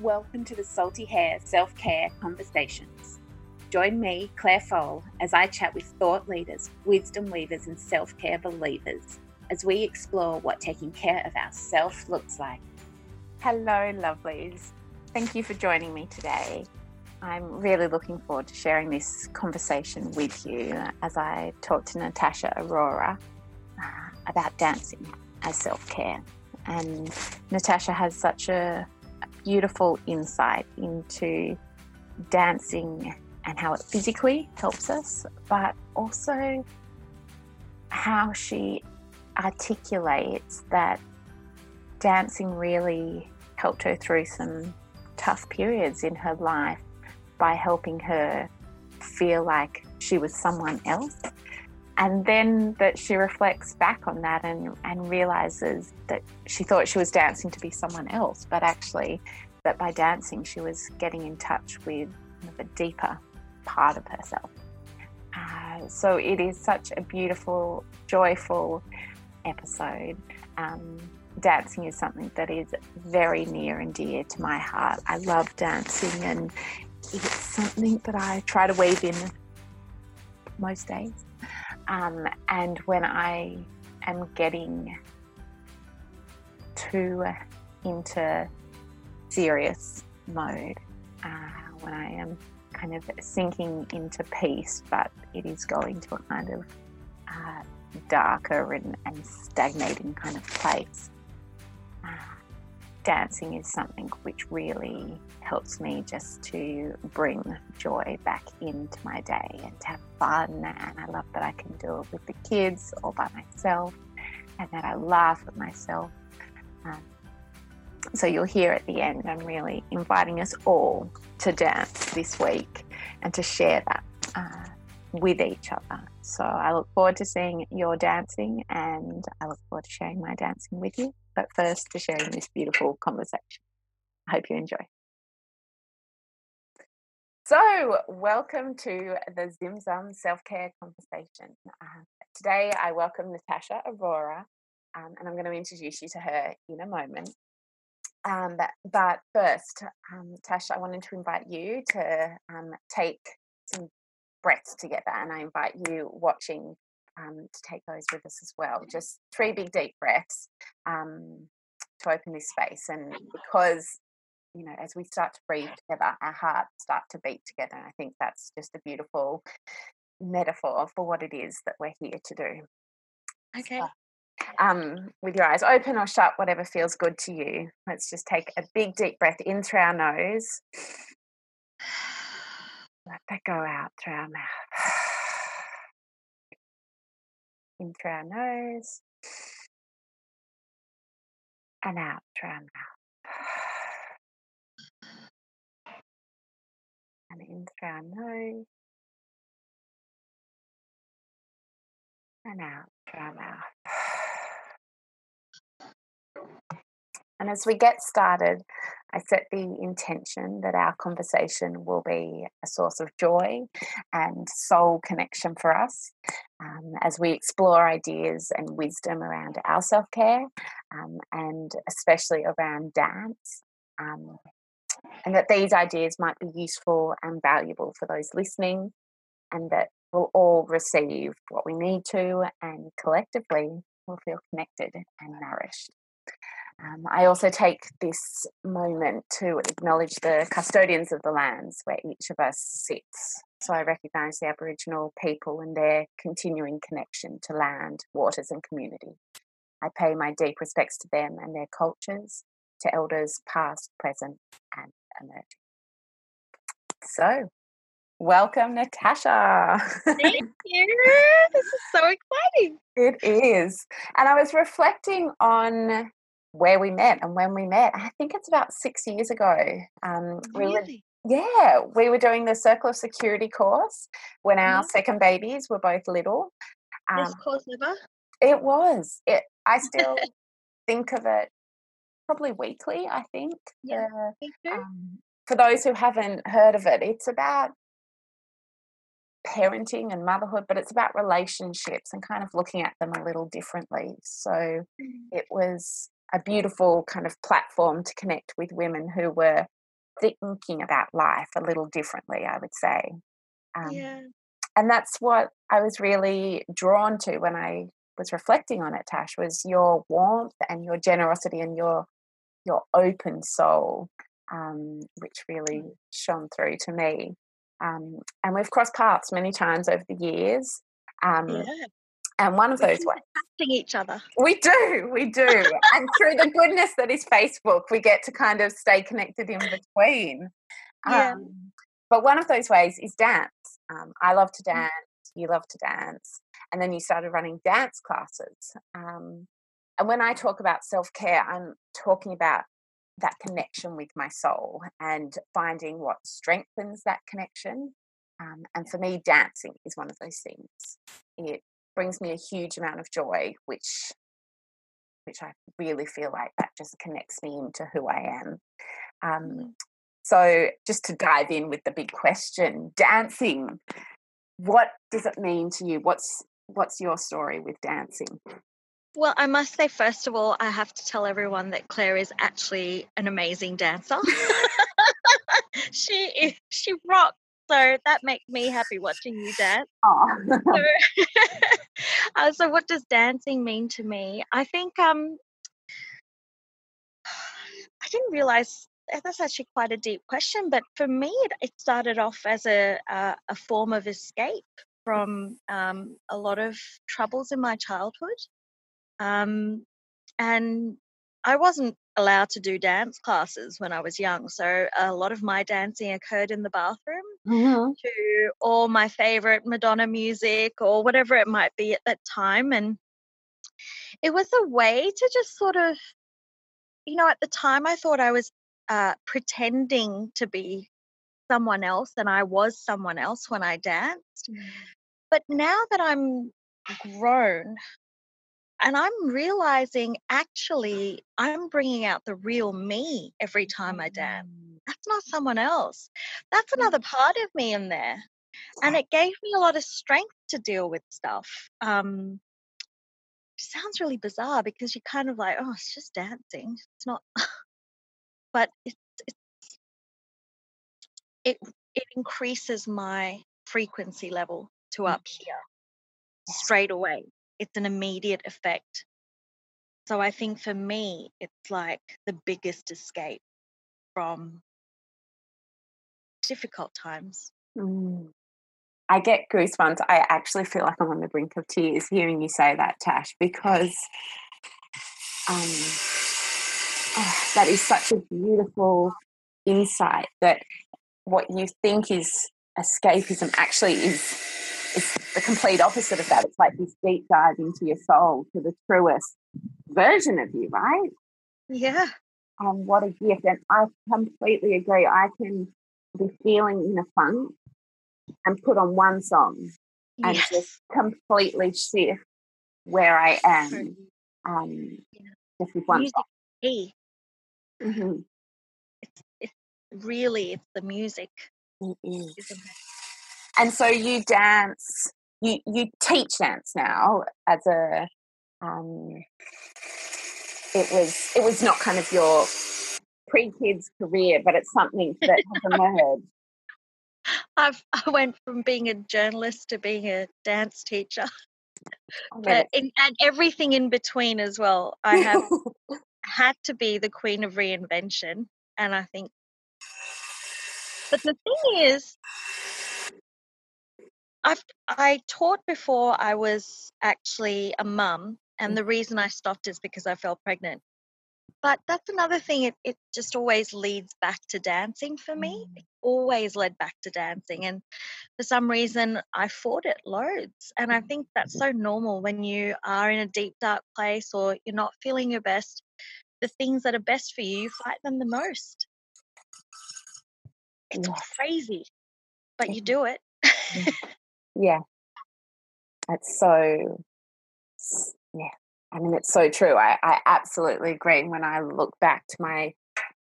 Welcome to the Salty Hair Self Care Conversations. Join me, Claire Fole, as I chat with thought leaders, wisdom weavers, and self care believers as we explore what taking care of ourselves looks like. Hello, lovelies. Thank you for joining me today. I'm really looking forward to sharing this conversation with you as I talk to Natasha Aurora uh, about dancing as self care. And Natasha has such a beautiful insight into dancing and how it physically helps us, but also how she articulates that dancing really helped her through some tough periods in her life by helping her feel like she was someone else and then that she reflects back on that and, and realizes that she thought she was dancing to be someone else, but actually that by dancing she was getting in touch with a deeper part of herself. Uh, so it is such a beautiful, joyful episode. Um, dancing is something that is very near and dear to my heart. I love dancing and it's something that I try to weave in most days. Um, and when I am getting too into serious mode, uh, when I am kind of sinking into peace, but it is going to a kind of uh, darker and, and, stagnating kind of place. Uh, dancing is something which really helps me just to bring joy back into my day and to have fun. And I love that I can do it with the kids or by myself and that I laugh at myself. Um, so you'll hear at the end, I'm really inviting us all to dance this week and to share that uh, with each other. So I look forward to seeing your dancing and I look forward to sharing my dancing with you. But first, to sharing this beautiful conversation. I hope you enjoy. So, welcome to the Zim Zum Self Care Conversation. Uh, today, I welcome Natasha Aurora, um, and I'm going to introduce you to her in a moment. Um, but, but, first, um, Tasha, I wanted to invite you to um, take some breaths together, and I invite you watching um, to take those with us as well. Just three big deep breaths um, to open this space, and because you know, as we start to breathe together, our hearts start to beat together. And I think that's just a beautiful metaphor for what it is that we're here to do. Okay. So, um, with your eyes open or shut, whatever feels good to you. Let's just take a big deep breath in through our nose. Let that go out through our mouth. In through our nose and out through our mouth. and in through our nose and out through our mouth. And as we get started, I set the intention that our conversation will be a source of joy and soul connection for us um, as we explore ideas and wisdom around our self care um, and especially around dance. Um, and that these ideas might be useful and valuable for those listening, and that we'll all receive what we need to, and collectively we'll feel connected and nourished. Um, I also take this moment to acknowledge the custodians of the lands where each of us sits. So I recognise the Aboriginal people and their continuing connection to land, waters, and community. I pay my deep respects to them and their cultures, to elders past, present, and emerging. So, welcome, Natasha. Thank you. This is so exciting. It is. And I was reflecting on where we met and when we met. I think it's about six years ago. Um, really? We were, yeah, we were doing the Circle of Security course when our mm-hmm. second babies were both little. Um, Best course ever. It was. It. I still think of it probably weekly. I think. Yeah. The, um, for those who haven't heard of it, it's about parenting and motherhood, but it's about relationships and kind of looking at them a little differently. So mm. it was a beautiful kind of platform to connect with women who were thinking about life a little differently, I would say. Um, yeah. And that's what I was really drawn to when I was reflecting on it, Tash, was your warmth and your generosity and your your open soul, um, which really mm. shone through to me. Um, and we've crossed paths many times over the years. Um, yeah. And one of those ways. each other. We do, we do. and through the goodness that is Facebook, we get to kind of stay connected in between. Yeah. Um, but one of those ways is dance. Um, I love to mm. dance, you love to dance. And then you started running dance classes. Um, and when I talk about self care, I'm talking about that connection with my soul and finding what strengthens that connection. Um, and for me, dancing is one of those things. It brings me a huge amount of joy, which which I really feel like that just connects me into who I am. Um, mm. so, just to dive in with the big question, dancing. What does it mean to you? What's what's your story with dancing? Well, I must say, first of all, I have to tell everyone that Claire is actually an amazing dancer. she is, she rocks. So that makes me happy watching you dance. so, uh, so, what does dancing mean to me? I think um, I didn't realize that's actually quite a deep question. But for me, it, it started off as a uh, a form of escape from um, a lot of troubles in my childhood. Um, and I wasn't allowed to do dance classes when I was young. So a lot of my dancing occurred in the bathroom mm-hmm. to all my favorite Madonna music or whatever it might be at that time. And it was a way to just sort of, you know, at the time I thought I was uh, pretending to be someone else and I was someone else when I danced. Mm. But now that I'm grown, and I'm realizing actually I'm bringing out the real me every time I dance. That's not someone else. That's another part of me in there. And it gave me a lot of strength to deal with stuff. Um, sounds really bizarre because you're kind of like, oh, it's just dancing. It's not, but it's, it's it it increases my frequency level to mm. up here straight away it's an immediate effect. So I think for me, it's like the biggest escape from difficult times. Mm. I get goosebumps. I actually feel like I'm on the brink of tears hearing you say that, Tash, because um, oh, that is such a beautiful insight that what you think is escapism actually is it's the complete opposite of that. It's like this deep dive into your soul to the truest version of you, right? Yeah. And what a gift. And I completely agree. I can be feeling in a funk and put on one song and yes. just completely shift where I am. Um, yeah. Just with one music song. Key. Mm-hmm. It's, it's really, it's the music. It is and so you dance you you teach dance now as a um it was it was not kind of your pre-kids career but it's something that has emerged I've, I went from being a journalist to being a dance teacher, but in, and everything in between as well. I have had to be the queen of reinvention, and I think. But the thing is, I've I taught before I was actually a mum, and mm. the reason I stopped is because I fell pregnant. But that's another thing. It it just always leads back to dancing for me. Mm. It always led back to dancing, and for some reason I fought it loads. And I think that's so normal when you are in a deep dark place or you're not feeling your best. The things that are best for you, you fight them the most. It's crazy, but you do it. Mm. Yeah. That's so, yeah. I mean, it's so true. I, I absolutely agree. When I look back to my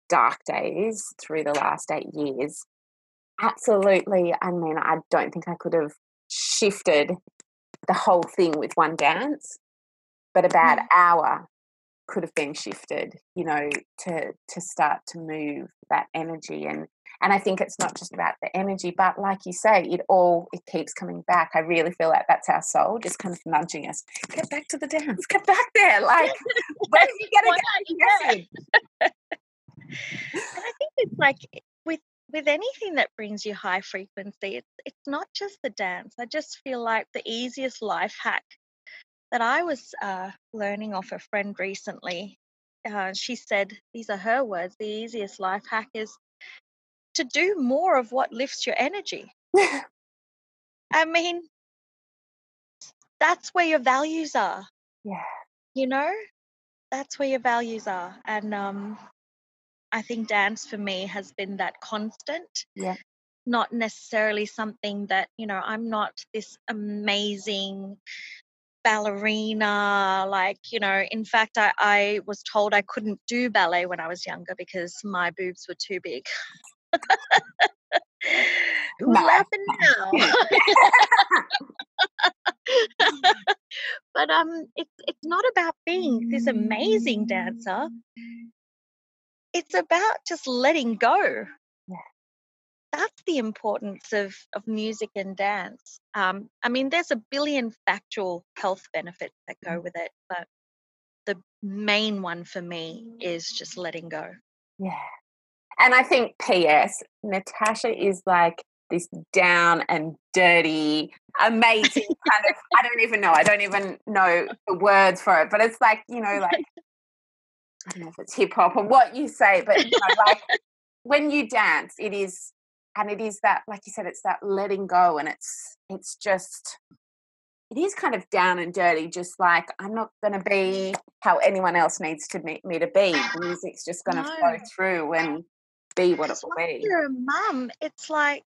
dark days through the last eight years, absolutely. I mean, I don't think I could have shifted the whole thing with one dance, but about mm. hour could have been shifted, you know, to to start to move that energy and and I think it's not just about the energy, but like you say, it all it keeps coming back. I really feel like that's our soul just kind of nudging us. Get back to the dance. Get back there. Like where are you gonna get and I think it's like with with anything that brings you high frequency, it's it's not just the dance. I just feel like the easiest life hack that I was uh, learning off a friend recently. Uh, she said, these are her words, the easiest life hack is to do more of what lifts your energy. I mean, that's where your values are. Yeah. You know, that's where your values are. And um, I think dance for me has been that constant. Yeah. Not necessarily something that, you know, I'm not this amazing ballerina like you know in fact I, I was told i couldn't do ballet when i was younger because my boobs were too big Who's no. laughing now? but um, it's it's not about being this amazing dancer. It's about just letting go. Yeah. That's the importance of of music and dance. Um, I mean, there's a billion factual health benefits that go mm. with it, but the main one for me is just letting go. Yeah. And I think, P.S., Natasha is like this down and dirty, amazing kind of, I don't even know, I don't even know the words for it, but it's like, you know, like, I don't know if it's hip hop or what you say, but you know, like when you dance, it is, and it is that, like you said, it's that letting go and it's, it's just, it is kind of down and dirty, just like I'm not going to be how anyone else needs to me, me to be. The music's just going to no. flow through and be what it will be. You're a mum. It's like,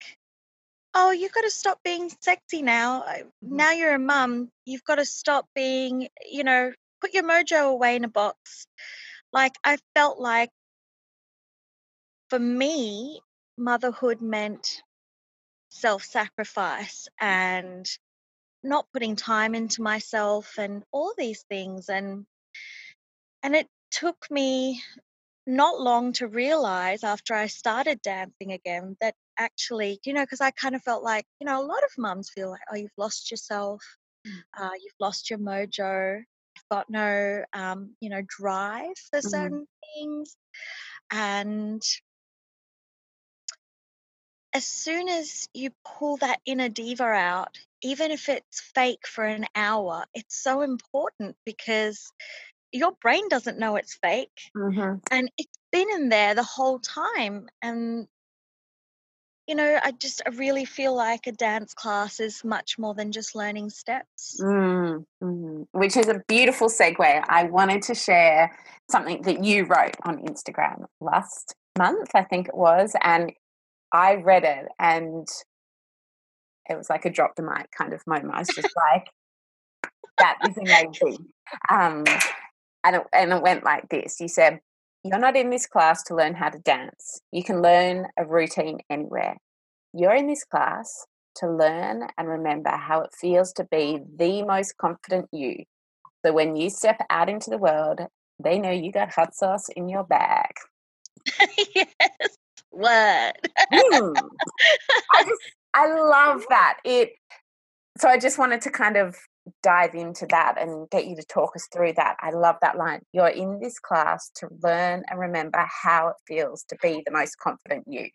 oh, you've got to stop being sexy now. Mm-hmm. Now you're a mum. You've got to stop being, you know, put your mojo away in a box. Like I felt like, for me, motherhood meant self-sacrifice and not putting time into myself and all these things and and it took me not long to realize after I started dancing again that actually, you know, because I kind of felt like, you know, a lot of mums feel like, oh, you've lost yourself, mm. uh, you've lost your mojo, you've got no, um, you know, drive for mm-hmm. certain things. And as soon as you pull that inner diva out, even if it's fake for an hour, it's so important because your brain doesn't know it's fake mm-hmm. and it's been in there the whole time and you know i just I really feel like a dance class is much more than just learning steps mm-hmm. which is a beautiful segue i wanted to share something that you wrote on instagram last month i think it was and i read it and it was like a drop the mic kind of moment i was just like that is amazing um, and it, and it went like this. You said you're not in this class to learn how to dance. You can learn a routine anywhere. You're in this class to learn and remember how it feels to be the most confident you. So when you step out into the world they know you got hot sauce in your bag. Yes. What? Mm. I, just, I love that. It so i just wanted to kind of dive into that and get you to talk us through that. I love that line. You're in this class to learn and remember how it feels to be the most confident you.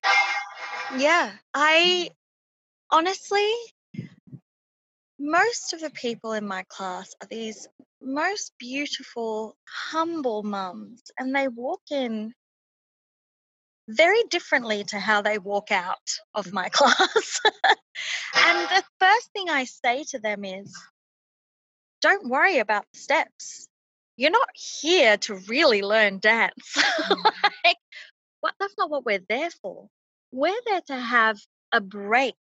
Yeah, I mm. honestly, most of the people in my class are these most beautiful, humble mums, and they walk in very differently to how they walk out of my class. and the first thing I say to them is, don't worry about the steps. You're not here to really learn dance. Mm. like, what, that's not what we're there for. We're there to have a break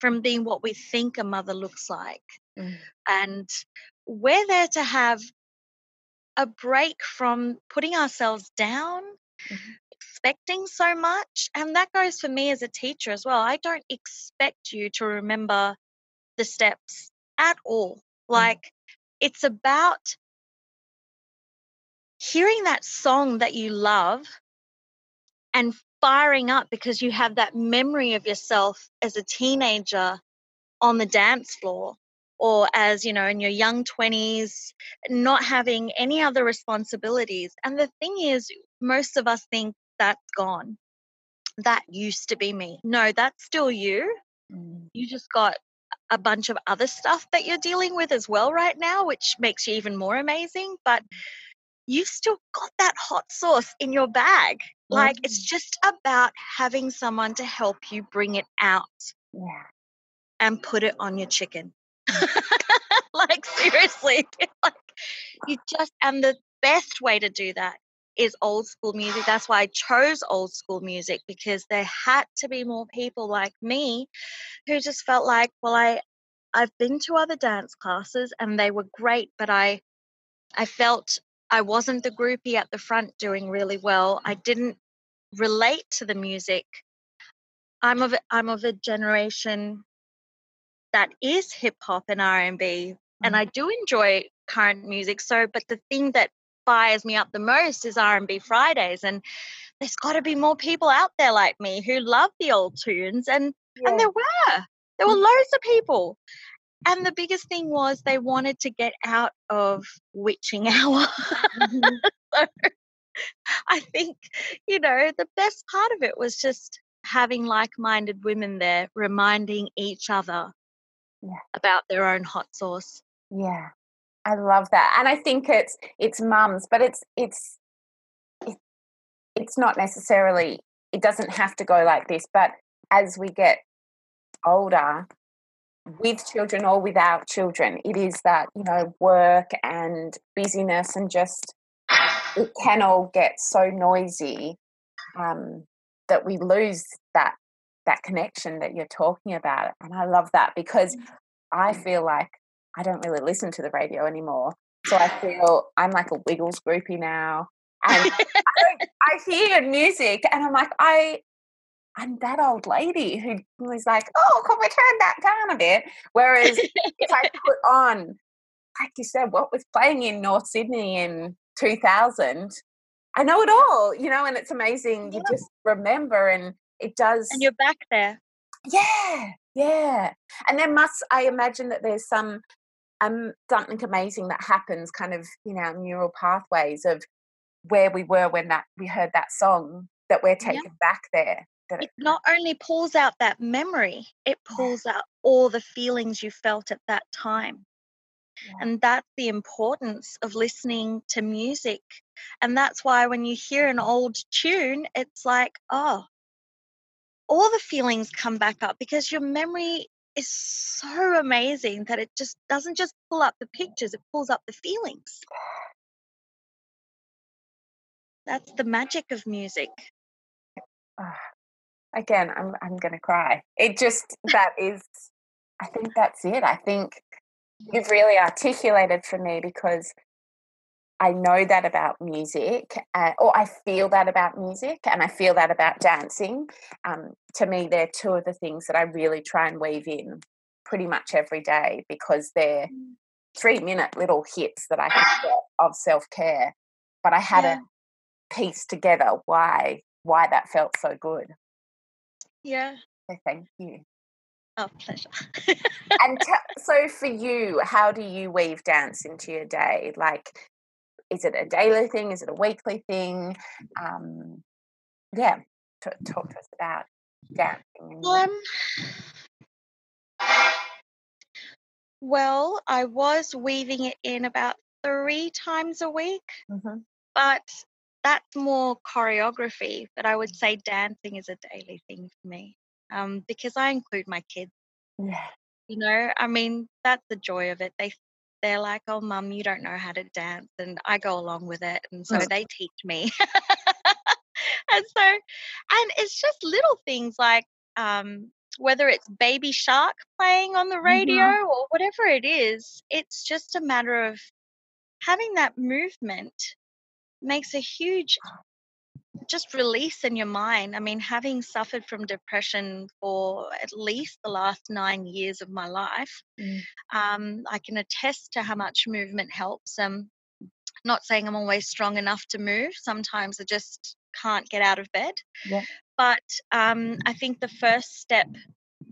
from being what we think a mother looks like. Mm. And we're there to have a break from putting ourselves down, mm-hmm. expecting so much. And that goes for me as a teacher as well. I don't expect you to remember the steps at all. Mm. Like, it's about hearing that song that you love and firing up because you have that memory of yourself as a teenager on the dance floor or as you know in your young 20s not having any other responsibilities. And the thing is most of us think that's gone. That used to be me. No that's still you. Mm. you just got a bunch of other stuff that you're dealing with as well right now which makes you even more amazing but you've still got that hot sauce in your bag. Like it's mm. just about having someone to help you bring it out yeah. and put it on your chicken. Like seriously like you just and the best way to do that is old school music. That's why i chose old school music because there had to be more people like me who just felt like well i i've been to other dance classes and they were great but i i felt i wasn't the groupie at the front doing really well. I didn't relate to the music. I'm of i'm of a generation that is hip hop and R&B mm. and I do enjoy current music so but the thing that fires me up the most is R&B Fridays and there's got to be more people out there like me who love the old tunes and yeah. and there were there were loads of people and the biggest thing was they wanted to get out of witching hour mm-hmm. so I think you know the best part of it was just having like-minded women there reminding each other yeah. about their own hot sauce. Yeah. I love that. And I think it's it's mums, but it's it's it's not necessarily it doesn't have to go like this, but as we get older with children or without children, it is that, you know, work and busyness and just it can all get so noisy um, that we lose that that connection that you're talking about. And I love that because mm. I feel like I don't really listen to the radio anymore. So I feel I'm like a Wiggles groupie now. And I, I hear music and I'm like, I I'm that old lady who was like, oh, can we turn that down a bit? Whereas if I put on, like you said, what was playing in North Sydney in 2000, I know it all, you know, and it's amazing. You just remember and it does. And you're back there. Yeah, yeah. And there must, I imagine that there's some um something amazing that happens, kind of in our neural pathways of where we were when that we heard that song that we're taken yeah. back there. That it, it not only pulls out that memory, it pulls yeah. out all the feelings you felt at that time. Yeah. And that's the importance of listening to music. And that's why when you hear an old tune, it's like, oh, all the feelings come back up because your memory is so amazing that it just doesn't just pull up the pictures, it pulls up the feelings. That's the magic of music. Uh, again, I'm I'm gonna cry. It just that is I think that's it. I think you've really articulated for me because I know that about music, uh, or I feel that about music, and I feel that about dancing. Um, to me, they're two of the things that I really try and weave in pretty much every day because they're mm. three minute little hits that I can get of self care. But I had yeah. a piece together why why that felt so good. Yeah. So thank you. Oh, pleasure. and t- so for you, how do you weave dance into your day? Like, is it a daily thing? Is it a weekly thing? Um, yeah, t- talk to us about dancing. Um, well, I was weaving it in about three times a week, mm-hmm. but that's more choreography. But I would say dancing is a daily thing for me um, because I include my kids. Yeah. You know, I mean, that's the joy of it. They they're like, "Oh, mum, you don't know how to dance," and I go along with it, and so they teach me. and so, and it's just little things like um, whether it's Baby Shark playing on the radio mm-hmm. or whatever it is. It's just a matter of having that movement makes a huge just release in your mind. I mean, having suffered from depression for at least the last nine years of my life, mm. um, I can attest to how much movement helps. Um, not saying I'm always strong enough to move. Sometimes I just can't get out of bed. Yeah. But um, I think the first step,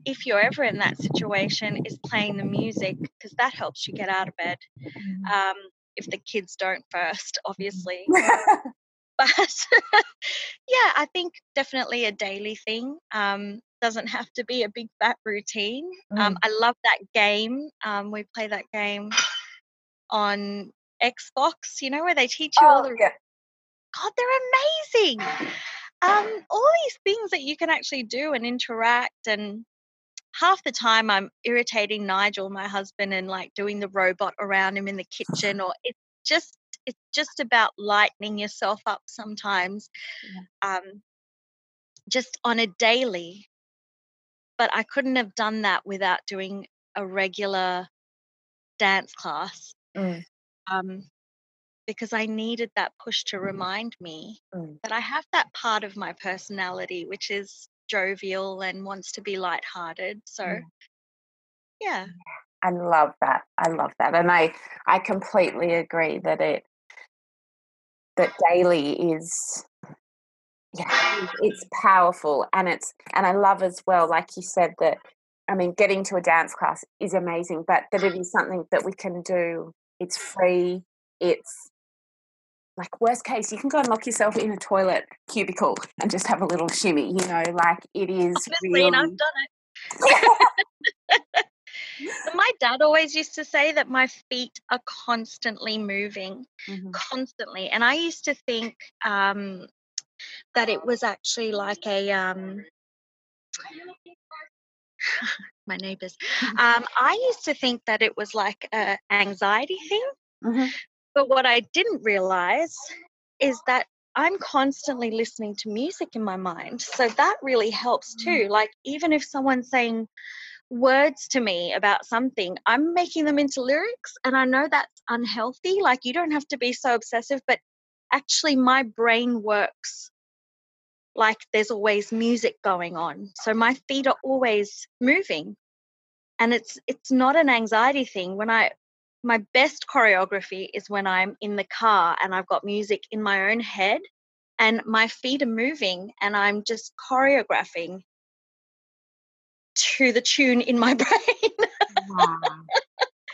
if you're ever in that situation, is playing the music because that helps you get out of bed. Mm. Um, if the kids don't first, obviously. but yeah, I think definitely a daily thing. Um, doesn't have to be a big fat routine. Um, Mm. I love that game. Um, we play that game on Xbox, you know, where they teach you all Oh, the yeah. God, they're amazing. Um, all these things that you can actually do and interact and half the time I'm irritating Nigel, my husband, and like doing the robot around him in the kitchen or it's just it's just about lightening yourself up sometimes. Um just on a daily. But I couldn't have done that without doing a regular dance class. Mm. Um because I needed that push to remind me Mm. that I have that part of my personality which is jovial and wants to be lighthearted. So, Mm. yeah. I love that. I love that. And I I completely agree that it that daily is yeah, it's powerful and it's and I love as well, like you said, that I mean getting to a dance class is amazing, but that it is something that we can do. It's free. It's like worst case, you can go and lock yourself in a toilet cubicle and just have a little shimmy, you know, like it is Honestly, and I've really done it. My dad always used to say that my feet are constantly moving, Mhm. constantly. And I used to think um, that it was actually like a. Um, my neighbors. Um, I used to think that it was like a anxiety thing. Mhm. But what I didn't realize is that I'm constantly listening to music in my mind. So that really helps too. Like, even if someone's saying words to me about something, I'm making them into lyrics. And I know that's unhealthy. Like, you don't have to be so obsessive, but actually, my brain works like there's always music going on. So my feet are always moving. And it's it's not an anxiety thing. When I my best choreography is when I'm in the car and I've got music in my own head and my feet are moving and I'm just choreographing to the tune in my brain. Wow.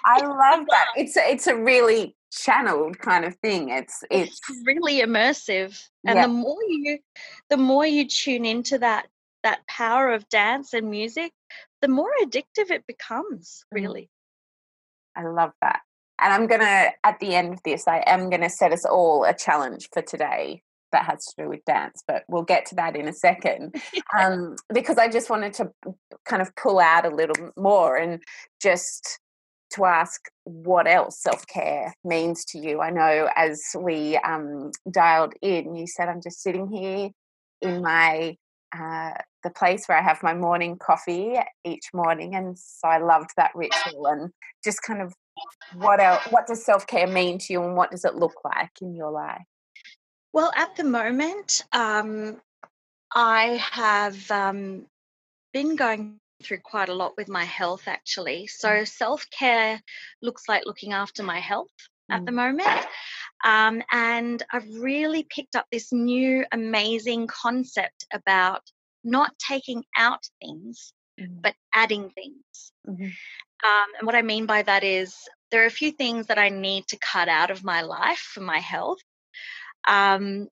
I love that. It's a, it's a really channeled kind of thing. It's it's it's really immersive. And Yeah. the more you the more you tune into that that power of dance and music, the more addictive it becomes, Mm. really. I love that. And I'm gonna at the end of this, I am gonna set us all a challenge for today that has to do with dance, but we'll get to that in a second. Um, because I just wanted to kind of pull out a little more and just to ask what else self care means to you. I know as we um, dialed in, you said, I'm just sitting here in my uh, the place where I have my morning coffee each morning, and so I loved that ritual and just kind of what else, what does self care mean to you, and what does it look like in your life? Well, at the moment, um, I have um, been going through quite a lot with my health actually. So, self care looks like looking after my health at the moment. Um, and I've really picked up this new amazing concept about not taking out things, Mm. but adding things. Mhm. Um, and what I mean by that is there are a few things that I need to cut out of my life for my health. Um,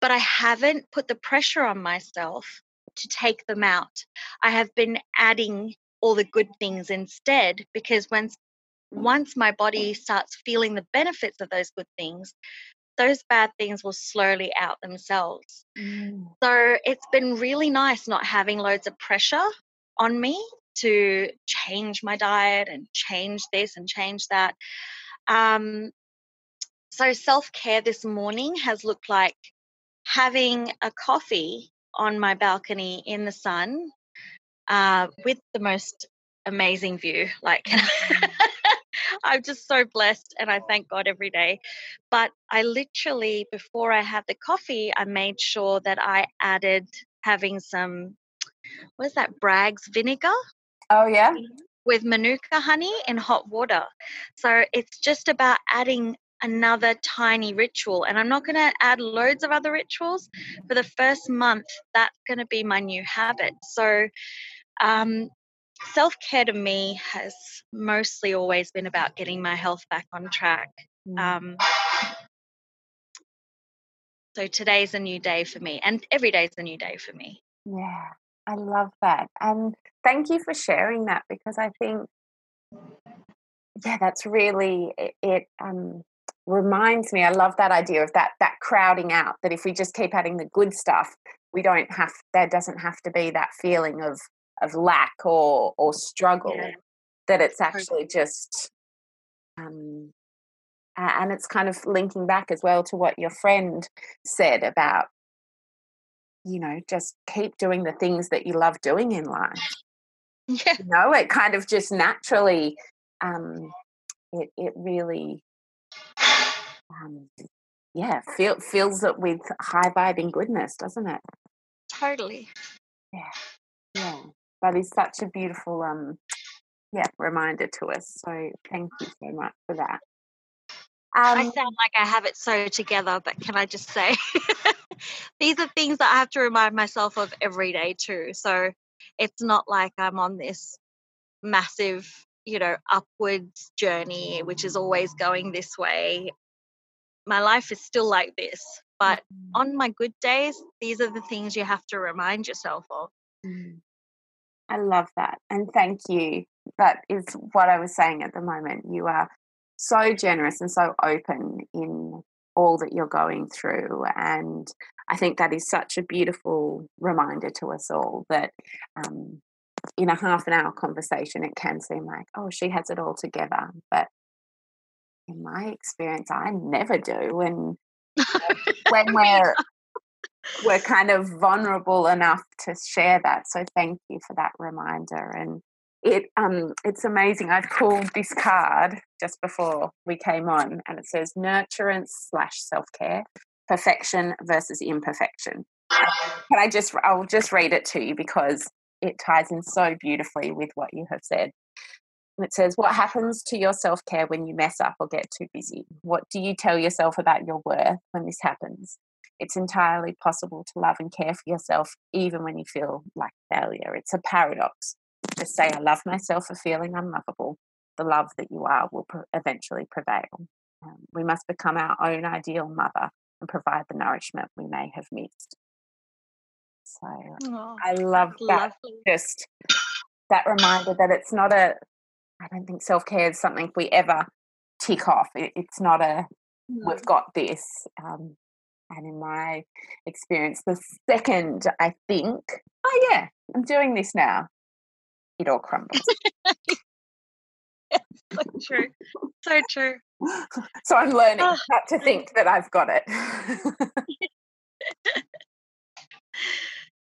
but I haven't put the pressure on myself to take them out. I have been adding all the good things instead because once once my body starts feeling the benefits of those good things, those bad things will slowly out themselves. Mm. So it's been really nice not having loads of pressure on me to change my diet and change this and change that. Um, so self care this morning has looked like having a coffee on my balcony in the sun uh, with the most amazing view. Like, I'm just so blessed and I thank God every day. But I literally, before I had the coffee, I made sure that I added having some, what is that, Bragg's vinegar Oh yeah, with manuka honey in hot water. So it's just about adding another tiny ritual. And I'm not going to add loads of other rituals. For the first month, that's going to be my new habit. So, um, self care to me has mostly always been about getting my health back on track. Mm. Um, so today's a new day for me, and every day is a new day for me. Yeah, I love that. And thank you for sharing that because I think, yeah, that's really it. it um, reminds me. I love that idea of that that crowding out. That if we just keep adding the good stuff, we don't have. There doesn't have to be that feeling of of lack or or struggle. Yeah. That it's actually just um, and it's kind of linking back as well to what your friend said about you know just keep doing the things that you love doing in life yeah you know it kind of just naturally um it it really um yeah feel, fills it with high vibing goodness doesn't it totally yeah yeah that is such a beautiful um yeah reminder to us so thank you so much for that um, I sound like I have it so together, but can I just say these are things that I have to remind myself of every day too. So it's not like I'm on this massive, you know, upwards journey, which is always going this way. My life is still like this, but mm. on my good days, these are the things you have to remind yourself of. Mm. I love that. And thank you. That is what I was saying at the moment. You are so generous and so open in all that you're going through. And I think that is such a beautiful reminder to us all that um, in a half an hour conversation, it can seem like, oh, she has it all together. But in my experience, I never do. when when we're we're kind of vulnerable enough to share that. So thank you for that reminder. And it um it's amazing. I've pulled this card just before we came on, and it says nurturance slash self care, perfection versus imperfection. Can I just I'll just read it to you because it ties in so beautifully with what you have said. It says, What happens to your self care when you mess up or get too busy? What do you tell yourself about your worth when this happens? It's entirely possible to love and care for yourself even when you feel like failure. It's a paradox just say, I love myself for feeling unlovable. The love that you are will eventually prevail. Um, we must become our own ideal mother and provide the nourishment we may have missed. So oh, I love that. Lovely. Just that reminder that it's not a, I don't think self care is something we ever tick off. It, it's not a, no. we've got this. Um, and in my experience, the second I think, oh yeah, I'm doing this now, it all crumbles. so true. So true. So I'm learning oh. not to think that I've got it.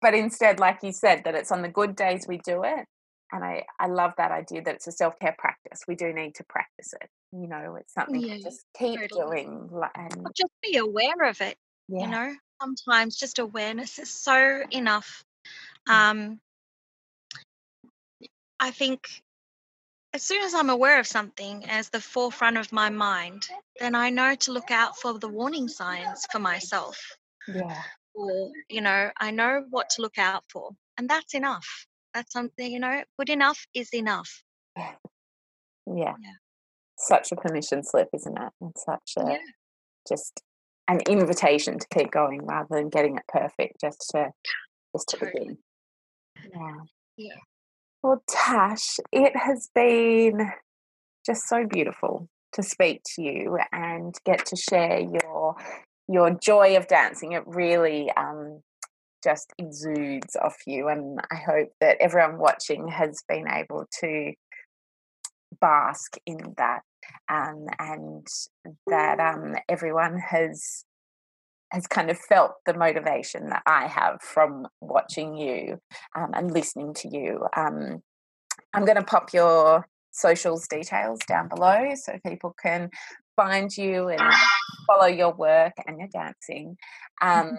but instead, like you said, that it's on the good days we do it. And I, I love that idea that it's a self care practice. We do need to practice it. You know, it's something yeah, to just keep totally. doing. And just be aware of it. Yeah. You know, sometimes just awareness is so enough. Mm. Um, I think as soon as I'm aware of something as the forefront of my mind, then I know to look out for the warning signs for myself. Yeah. Or, you know, I know what to look out for. And that's enough. That's something, you know, good enough is enough. Yeah. yeah. Such a permission slip, isn't it? And such a yeah. just an invitation to keep going rather than getting it perfect just to just to begin. Yeah. Yeah. Well, Tash, it has been just so beautiful to speak to you and get to share your your joy of dancing. It really um, just exudes off you, and I hope that everyone watching has been able to bask in that, um, and that um, everyone has has kind of felt the motivation that I have from watching you um, and listening to you. Um, I'm going to pop your socials details down below so people can find you and follow your work and your dancing. Um,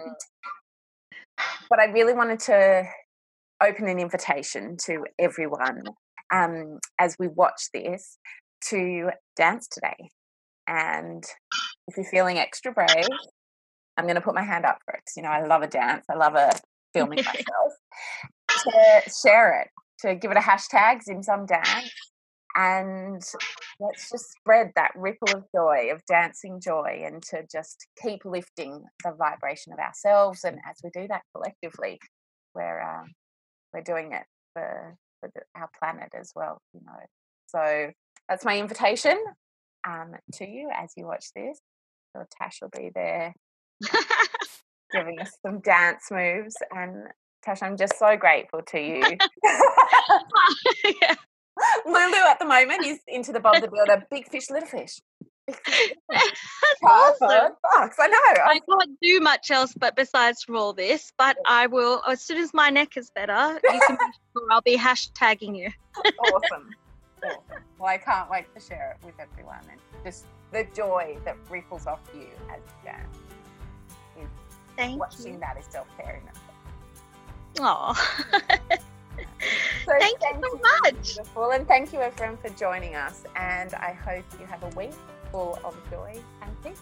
but I really wanted to open an invitation to everyone um, as we watch this to dance today And if you're feeling extra brave, I'm going to put my hand up for it. You know, I love a dance. I love a filming myself. to share it, to give it a hashtag, Zim Dance, and let's just spread that ripple of joy, of dancing joy, and to just keep lifting the vibration of ourselves. And as we do that collectively, we're uh, we're doing it for, for our planet as well. You know, so that's my invitation um, to you as you watch this. So Tash will be there giving us some dance moves. And Tash, I'm just so grateful to you. yeah. Lulu at the moment is into the Bob the Builder, big fish, little fish. Big fish, awesome. Fox. I know. I can't do much else but besides from all this, but I will as soon as my neck is better, you can be sure I'll be hashtagging you. awesome. awesome. Well, I can't wait to share it with everyone and just the joy that ripples off you as you dance. Thank watching you. that is self care in itself. Oh. So thank, thank, you so much. Beautiful. And thank you everyone for joining us. And I hope you have a week full of joy and peace.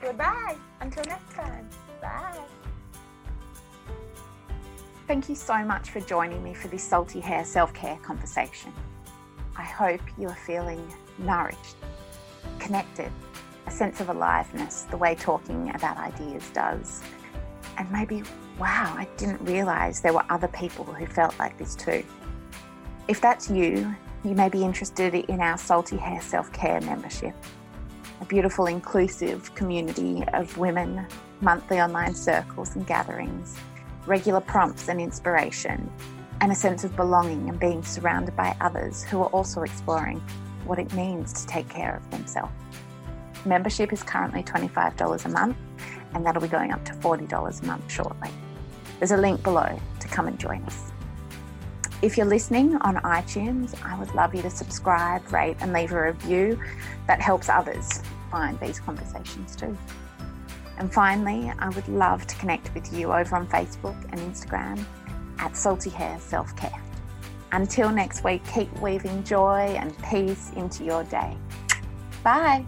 Goodbye. Until next time. Bye. Thank you so much for joining me for this salty hair self care conversation. I hope you are feeling nourished, connected, a sense of aliveness, the way talking about ideas does. And maybe wow, I didn't realize there were other people who felt like this too. If that's you, you may be interested in our Salty Hair Self Care membership, a beautiful, inclusive community of women, monthly online circles and gatherings, regular prompts and inspiration, and a sense of belonging and being surrounded by others who are also exploring what it means to take care of themselves. Membership is currently $25 a month, and that'll be going up to $40 a month shortly. There's a link below to come and join us. If you're listening on iTunes, I would love you to subscribe, rate, and leave a review. That helps others find these conversations too. And finally, I would love to connect with you over on Facebook and Instagram at Salty Hair Self Care. Until next week, keep weaving joy and peace into your day. Bye.